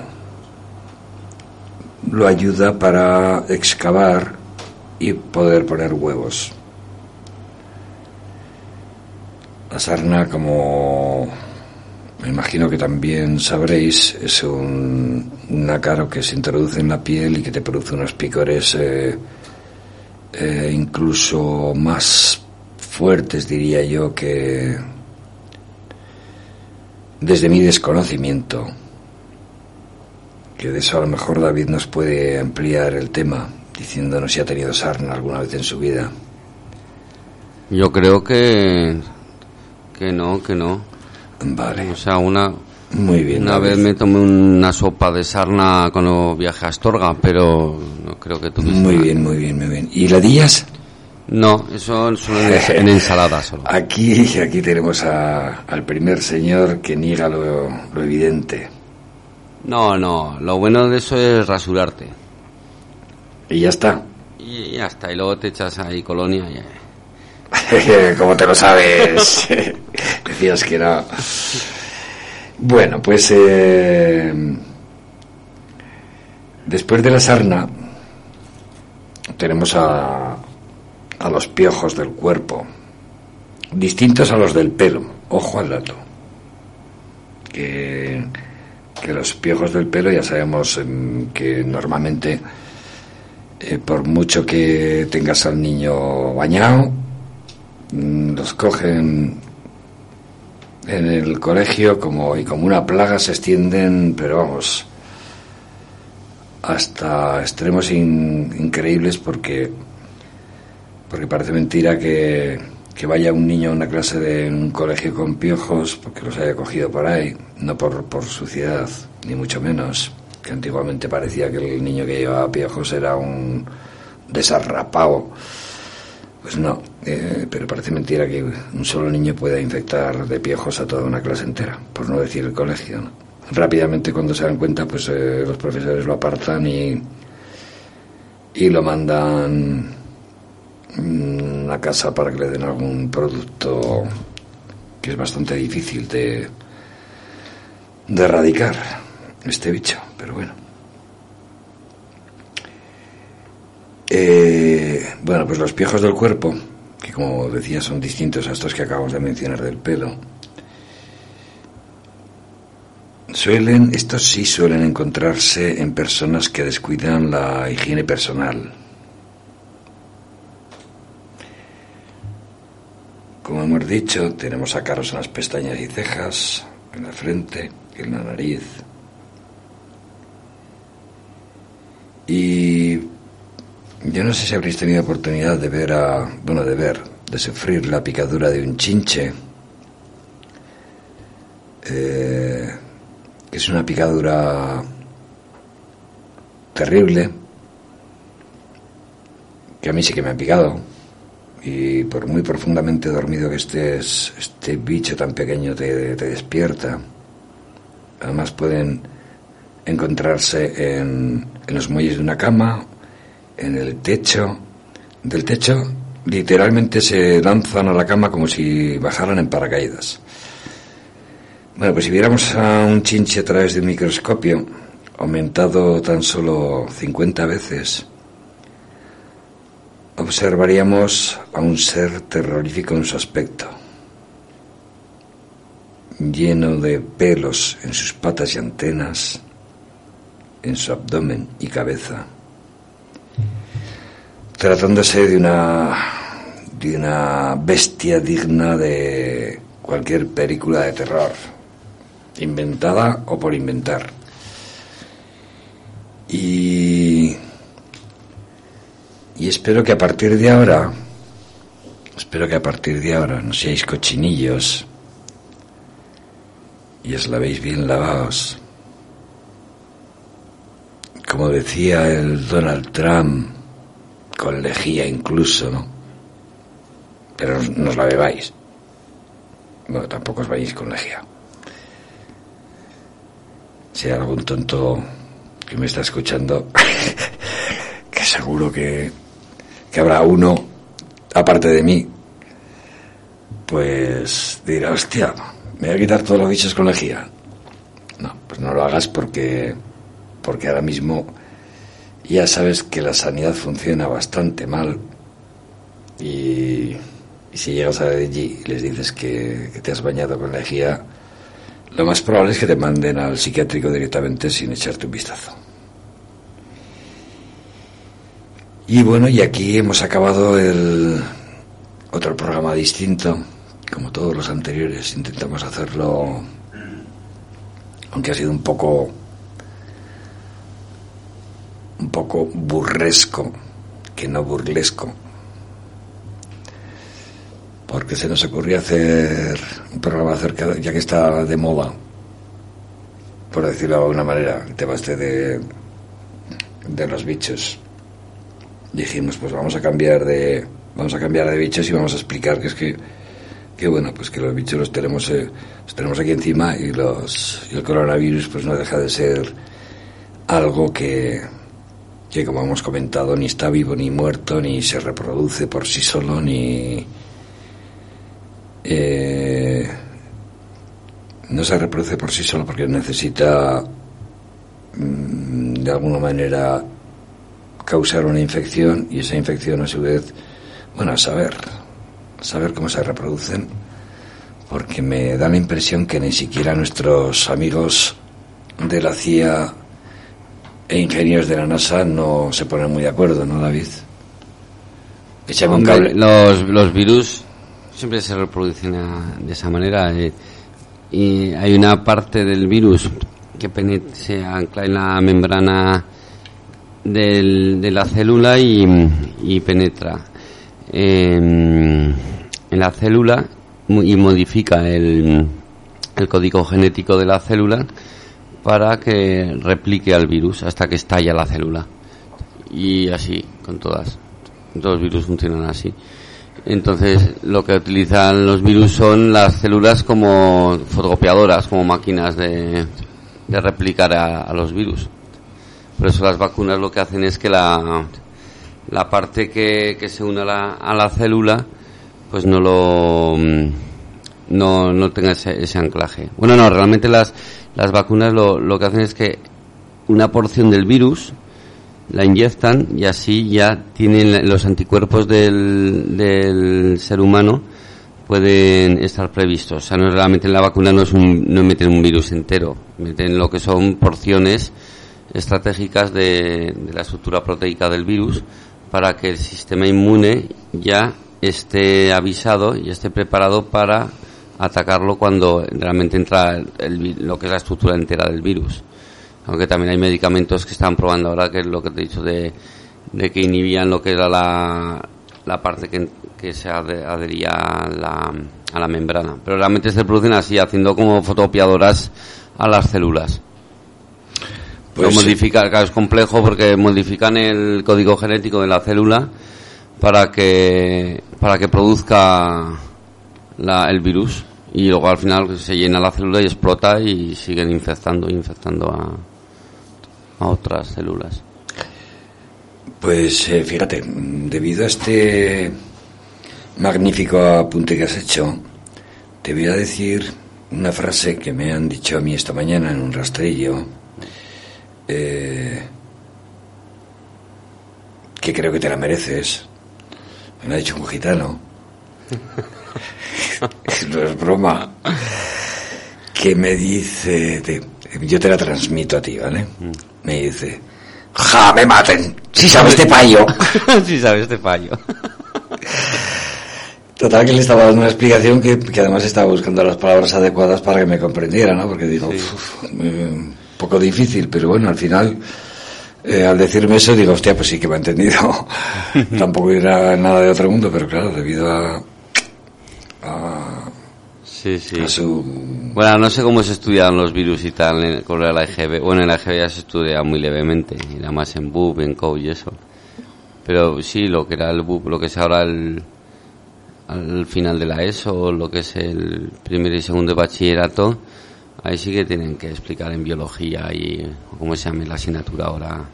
lo ayuda para excavar y poder poner huevos. La sarna, como me imagino que también sabréis, es un, un que se introduce en la piel y que te produce unos picores eh, eh, incluso más fuertes, diría yo, que desde mi desconocimiento, que de eso a lo mejor David nos puede ampliar el tema, diciéndonos si ha tenido sarna alguna vez en su vida. Yo creo que. que no, que no. Vale. O sea, una. Muy bien. Una David. vez me tomé una sopa de sarna cuando viajé a Astorga, pero no creo que tuviese. Muy nada. bien, muy bien, muy bien. ¿Y ladillas? No, eso solo en, en ensalada solo. [LAUGHS] Aquí, aquí tenemos a- al primer señor que niega lo, lo evidente. No, no, lo bueno de eso es rasurarte. Y ya está. Y ya está, y luego te echas ahí colonia y... [LAUGHS] ¿Cómo te lo sabes? [LAUGHS] Decías que no. Bueno, pues eh, después de la sarna tenemos a, a los piojos del cuerpo, distintos a los del pelo. Ojo al dato. Que, que los piojos del pelo ya sabemos em, que normalmente, eh, por mucho que tengas al niño bañado, mm, los cogen en el colegio como y como una plaga se extienden, pero vamos, hasta extremos in- increíbles porque porque parece mentira que, que vaya un niño a una clase de un colegio con piojos porque los haya cogido por ahí, no por, por suciedad, ni mucho menos, que antiguamente parecía que el niño que llevaba piojos era un desarrapado. Pues no, eh, pero parece mentira que un solo niño pueda infectar de piojos a toda una clase entera, por no decir el colegio. ¿no? Rápidamente cuando se dan cuenta, pues eh, los profesores lo apartan y, y lo mandan mm, a casa para que le den algún producto que es bastante difícil de, de erradicar, este bicho, pero bueno. Eh, bueno, pues los piojos del cuerpo, que como decía son distintos a estos que acabamos de mencionar del pelo, suelen, estos sí suelen encontrarse en personas que descuidan la higiene personal. Como hemos dicho, tenemos ácaros en las pestañas y cejas, en la frente, en la nariz. Y yo no sé si habréis tenido oportunidad de ver a, bueno, de ver, de sufrir la picadura de un chinche. Eh, que es una picadura terrible, que a mí sí que me ha picado. Y por muy profundamente dormido que estés, este bicho tan pequeño te, despierta. Además pueden encontrarse en, en los muelles de una cama, en el techo. Del techo literalmente se lanzan a la cama como si bajaran en paracaídas. Bueno, pues si viéramos a un chinche a través de un microscopio, aumentado tan solo 50 veces, observaríamos a un ser terrorífico en su aspecto, lleno de pelos en sus patas y antenas, en su abdomen y cabeza, tratándose de una de una bestia digna de cualquier película de terror, inventada o por inventar. Y y espero que a partir de ahora, espero que a partir de ahora no seáis cochinillos y os lavéis bien lavados. Como decía el Donald Trump, con lejía incluso, ¿no? Pero no os la bebáis. Bueno, tampoco os vayáis con lejía. Si hay algún tonto que me está escuchando, [LAUGHS] que seguro que que habrá uno, aparte de mí, pues dirá, hostia, me voy a quitar todos los bichos con lejía. No, pues no lo hagas porque, porque ahora mismo ya sabes que la sanidad funciona bastante mal y, si llegas a allí y les dices que, te has bañado con lejía, lo más probable es que te manden al psiquiátrico directamente sin echarte un vistazo. Y bueno, y aquí hemos acabado el otro programa distinto, como todos los anteriores. Intentamos hacerlo, aunque ha sido un poco, un poco burresco, que no burlesco, porque se nos ocurrió hacer un programa acerca, ya que está de moda, por decirlo de alguna manera, el tema este de, de los bichos dijimos pues vamos a cambiar de vamos a cambiar de bichos y vamos a explicar que es que que bueno pues que los bichos los tenemos eh, los tenemos aquí encima y los y el coronavirus pues no deja de ser algo que que como hemos comentado ni está vivo ni muerto ni se reproduce por sí solo ni eh, no se reproduce por sí solo porque necesita mm, de alguna manera causar una infección y esa infección a su vez, bueno, a saber, saber cómo se reproducen, porque me da la impresión que ni siquiera nuestros amigos de la CIA e ingenieros de la NASA no se ponen muy de acuerdo, ¿no, David? Los, los virus siempre se reproducen de esa manera. Eh, y hay una parte del virus que se ancla en la membrana del, de la célula y, penetra en, la célula y modifica el, el código genético de la célula para que replique al virus hasta que estalla la célula. Y así, con todas. Todos los virus funcionan así. Entonces, lo que utilizan los virus son las células como fotocopiadoras, como máquinas de, de replicar a los virus. Por eso las vacunas lo que hacen es que la, la parte que, que se une a la, a la célula pues no lo no, no tenga ese, ese anclaje. Bueno, no, realmente las, las vacunas lo, lo que hacen es que una porción del virus la inyectan y así ya tienen los anticuerpos del, del ser humano pueden estar previstos. O sea, no realmente en la vacuna no es un, no meten un virus entero, meten lo que son porciones estratégicas de, de la estructura proteica del virus para que el sistema inmune ya esté avisado y esté preparado para atacarlo cuando realmente entra el, lo que es la estructura entera del virus. Aunque también hay medicamentos que están probando ahora, que es lo que te he dicho de, de que inhibían lo que era la, la parte que, se adhería a la, a la membrana. Pero realmente se producen así, haciendo como fotopiadoras a las células. Pues modificar, claro, es complejo porque modifican el código genético de la célula para que para que produzca la, el virus y luego al final se llena la célula y explota y siguen infectando infectando a, a otras células. Pues eh, fíjate, debido a este magnífico apunte que has hecho, te voy a decir una frase que me han dicho a mí esta mañana en un rastrillo, eh, que creo que te la mereces. Me lo ha dicho un gitano. [LAUGHS] no es broma. Que me dice, yo te la transmito a ti, ¿vale? Mm. Me dice, ¡ja, me maten! Si sabes de payo. [LAUGHS] si sabes de payo. Total que le estaba dando una explicación que, además estaba buscando las palabras adecuadas para que me comprendiera, ¿no? Porque digo, un poco difícil, pero bueno, al final, eh, al decirme eso, digo, hostia, pues sí que me ha entendido. [LAUGHS] Tampoco era nada de otro mundo, pero claro, debido a, Sí, sí. Bueno, no sé cómo se estudian los virus y tal con la EGB. Bueno, en la EGB ya se estudia muy levemente, era más en BUP, en COU y eso. Pero sí, lo que era el BUP, lo que es ahora el, al final de la ESO, lo que es el primer y segundo de bachillerato, ahí sí que tienen que explicar en biología y, cómo se llama la asignatura ahora,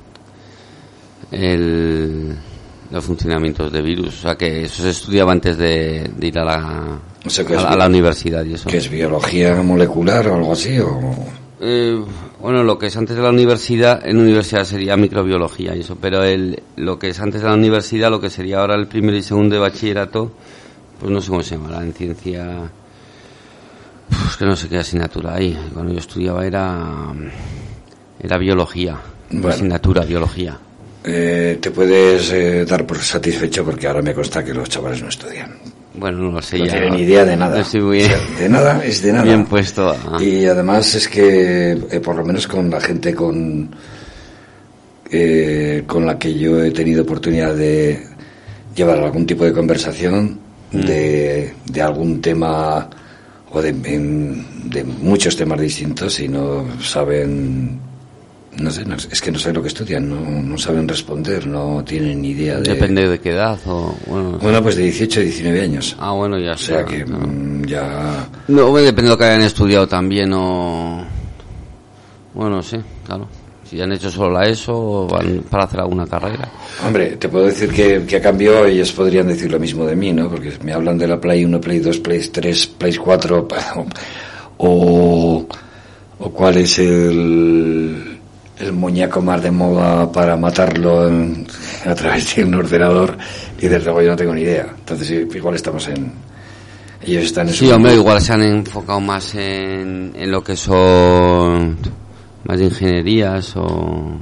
el, los funcionamientos de virus. O sea que eso se estudiaba antes de ir a la, a, la universidad y eso. ¿Qué es biología molecular o algo así? O... Eh, bueno, lo que es antes de la universidad, en universidad sería microbiología y eso, pero el, lo que es antes de la universidad, lo que sería ahora el primer y segundo de bachillerato, pues no sé cómo se llama, en ciencia, pues que no sé qué asignatura hay. Cuando yo estudiaba era, era biología, asignatura, biología. Eh, te puedes eh, dar por satisfecho porque ahora me consta que los chavales no estudian. Bueno, no lo sé. No tienen ni idea de nada. de nada es de nada. Bien puesto. Y además es que, eh, por lo menos con la gente con, eh, con la que yo he tenido oportunidad de llevar algún tipo de conversación mm. de, de, algún tema o de, de muchos temas distintos y no saben no sé, es que no saben lo que estudian, no, saben responder, no tienen ni idea de... Depende de qué edad o... Bueno, pues de 18 a 19 años. Ah, bueno, ya O sea que mm, ya... No, depende de lo que hayan estudiado también o... Bueno, sí, claro. Si han hecho solo la ESO o van para hacer alguna carrera. Hombre, te puedo decir que, que cambiado ellos podrían decir lo mismo de mí, ¿no? Porque me hablan de la Play 1, Play 2, Play 3, Play 4 [LAUGHS] o, o cuál es el el muñeco más de moda para matarlo a través de un ordenador y desde luego yo no tengo ni idea. Entonces igual estamos en... Ellos están en Sí, hombre, igual se han enfocado más en, en lo que son más de ingenierías o,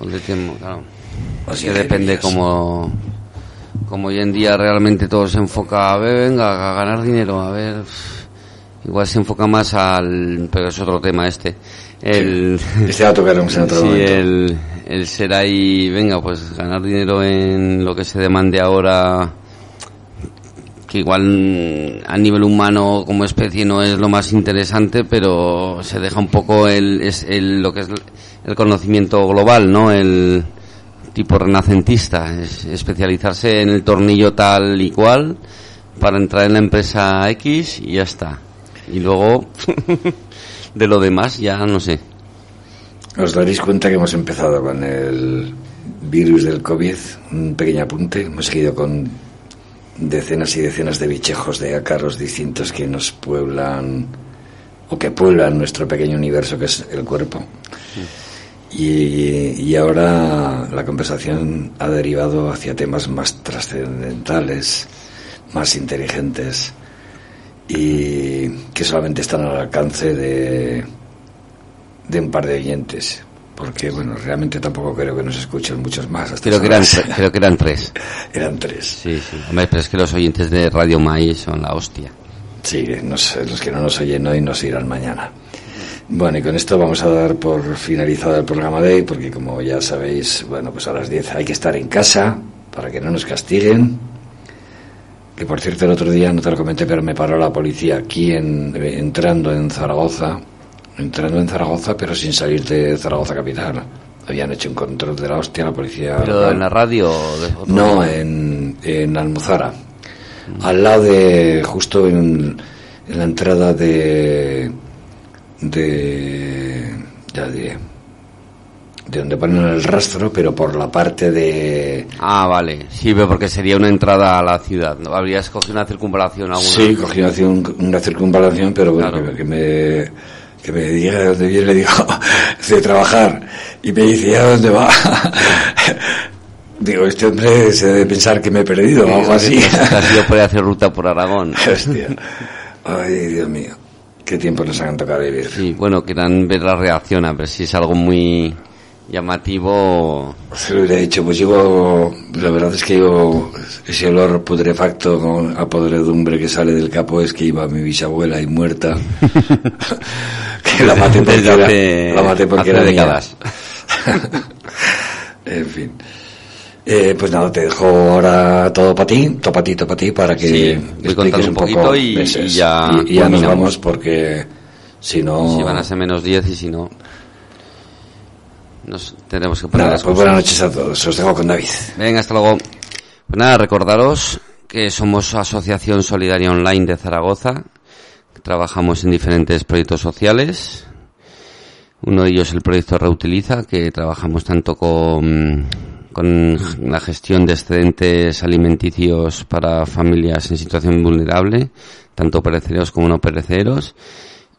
o de tiempo, claro. que depende como como hoy en día realmente todo se enfoca. A ver, venga, a ganar dinero, a ver, igual se enfoca más al, pero es otro tema este, el, este va a tocar en otro [LAUGHS] sí, el, el ser ahí, venga, pues ganar dinero en lo que se demande ahora, que igual a nivel humano como especie no es lo más interesante, pero se deja un poco el, es el, lo que es el conocimiento global, ¿no? El tipo renacentista, es especializarse en el tornillo tal y cual para entrar en la empresa X y ya está. Y luego [LAUGHS] de lo demás ya no sé. Os daréis cuenta que hemos empezado con el virus del COVID, un pequeño apunte. Hemos seguido con decenas y decenas de bichejos de ácaros distintos que nos pueblan o que pueblan nuestro pequeño universo que es el cuerpo. Y, y, ahora la conversación ha derivado hacia temas más trascendentales, más inteligentes y que solamente están al alcance de, de un par de oyentes. Porque, bueno, realmente tampoco creo que nos escuchen muchos más. Hasta creo, que eran, creo que eran tres. [LAUGHS] eran tres. Sí, sí. Hombre, pero es que los oyentes de Radio Maíz son la hostia. Sí, los que no nos oyen hoy nos irán mañana. Bueno, y con esto vamos a dar por finalizado el programa de hoy, porque como ya sabéis, bueno, pues a las 10 hay que estar en casa para que no nos castiguen. Que por cierto, el otro día no te lo comenté, pero me paró la policía aquí en, entrando en Zaragoza, entrando en Zaragoza, pero sin salir de Zaragoza capital. Habían hecho un control de la hostia la policía. ¿Pero en la radio? no, en, en Almuzara. Al lado de, justo en, en la entrada de de, ya de, de donde ponen el rastro, pero por la parte de... Ah, vale, sí, porque sería una entrada a la ciudad, ¿no? ¿Habrías cogido una circunvalación alguna? Sí, cogí una, circunvalación, pero bueno, que, me que me diga de dónde viene, le [LAUGHS] digo, de trabajar, y me dice, ¿a dónde va? [LAUGHS] Digo, este hombre se debe pensar que me he perdido o algo así. Yo puede hacer ruta por Aragón. [LAUGHS] Hostia. Ay, Dios mío qué tiempo nos han tocado vivir. Sí, bueno, quieran ver la reacción, a ver si es algo muy llamativo. Se lo hubiera dicho, pues llevo, la verdad es que llevo ese olor putrefacto con, a podredumbre que sale del capo, es que iba mi bisabuela y muerta. [LAUGHS] [LAUGHS] que la maté porque era, la maté porque era décadas. [LAUGHS] en fin. Eh, pues nada, te dejo ahora todo para ti, todo para ti, todo para ti, para que sí, expliques un, poquito y, ya, y, ya nos vamos porque si no... Si van a ser menos 10 y si no... Nos tendremos que poner nada, pues buenas noches a todos, os dejo con David. Venga, hasta luego. Pues nada, recordaros que somos Asociación Solidaria Online de Zaragoza, trabajamos en diferentes proyectos sociales. Uno de ellos es el proyecto Reutiliza, que trabajamos tanto con con la gestión de excedentes alimenticios para familias en situación vulnerable, tanto perecederos como no perecederos,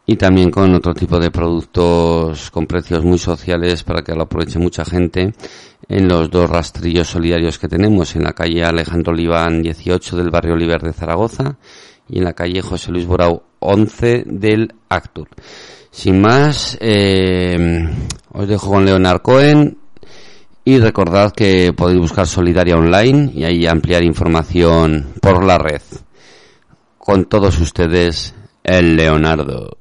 y también con otro tipo de productos con precios muy sociales para que lo aproveche mucha gente en los dos rastrillos solidarios que tenemos, en la calle Alejandro Oliván 18 del barrio Oliver de Zaragoza y en la calle José Luis Borau 11 del Actur. Sin más, eh, os dejo con Leonard Cohen y recordad que podéis buscar Solidaria Online y ahí ampliar información por la red. Con todos ustedes, el Leonardo.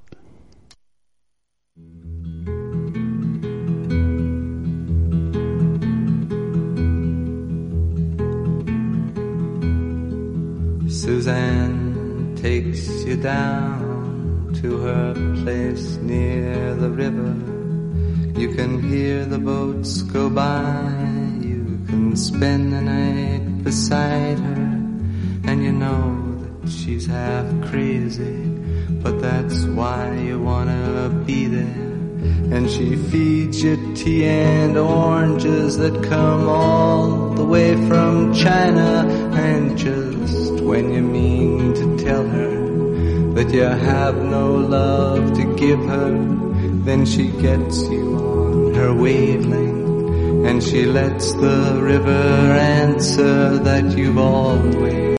Suzanne takes you down to her place near the river. You can hear the boats go by. You can spend the night beside her. And you know that she's half crazy. But that's why you wanna be there. And she feeds you tea and oranges that come all the way from China. And just when you mean to tell her that you have no love to give her, then she gets you on her wavelength, and she lets the river answer that you've always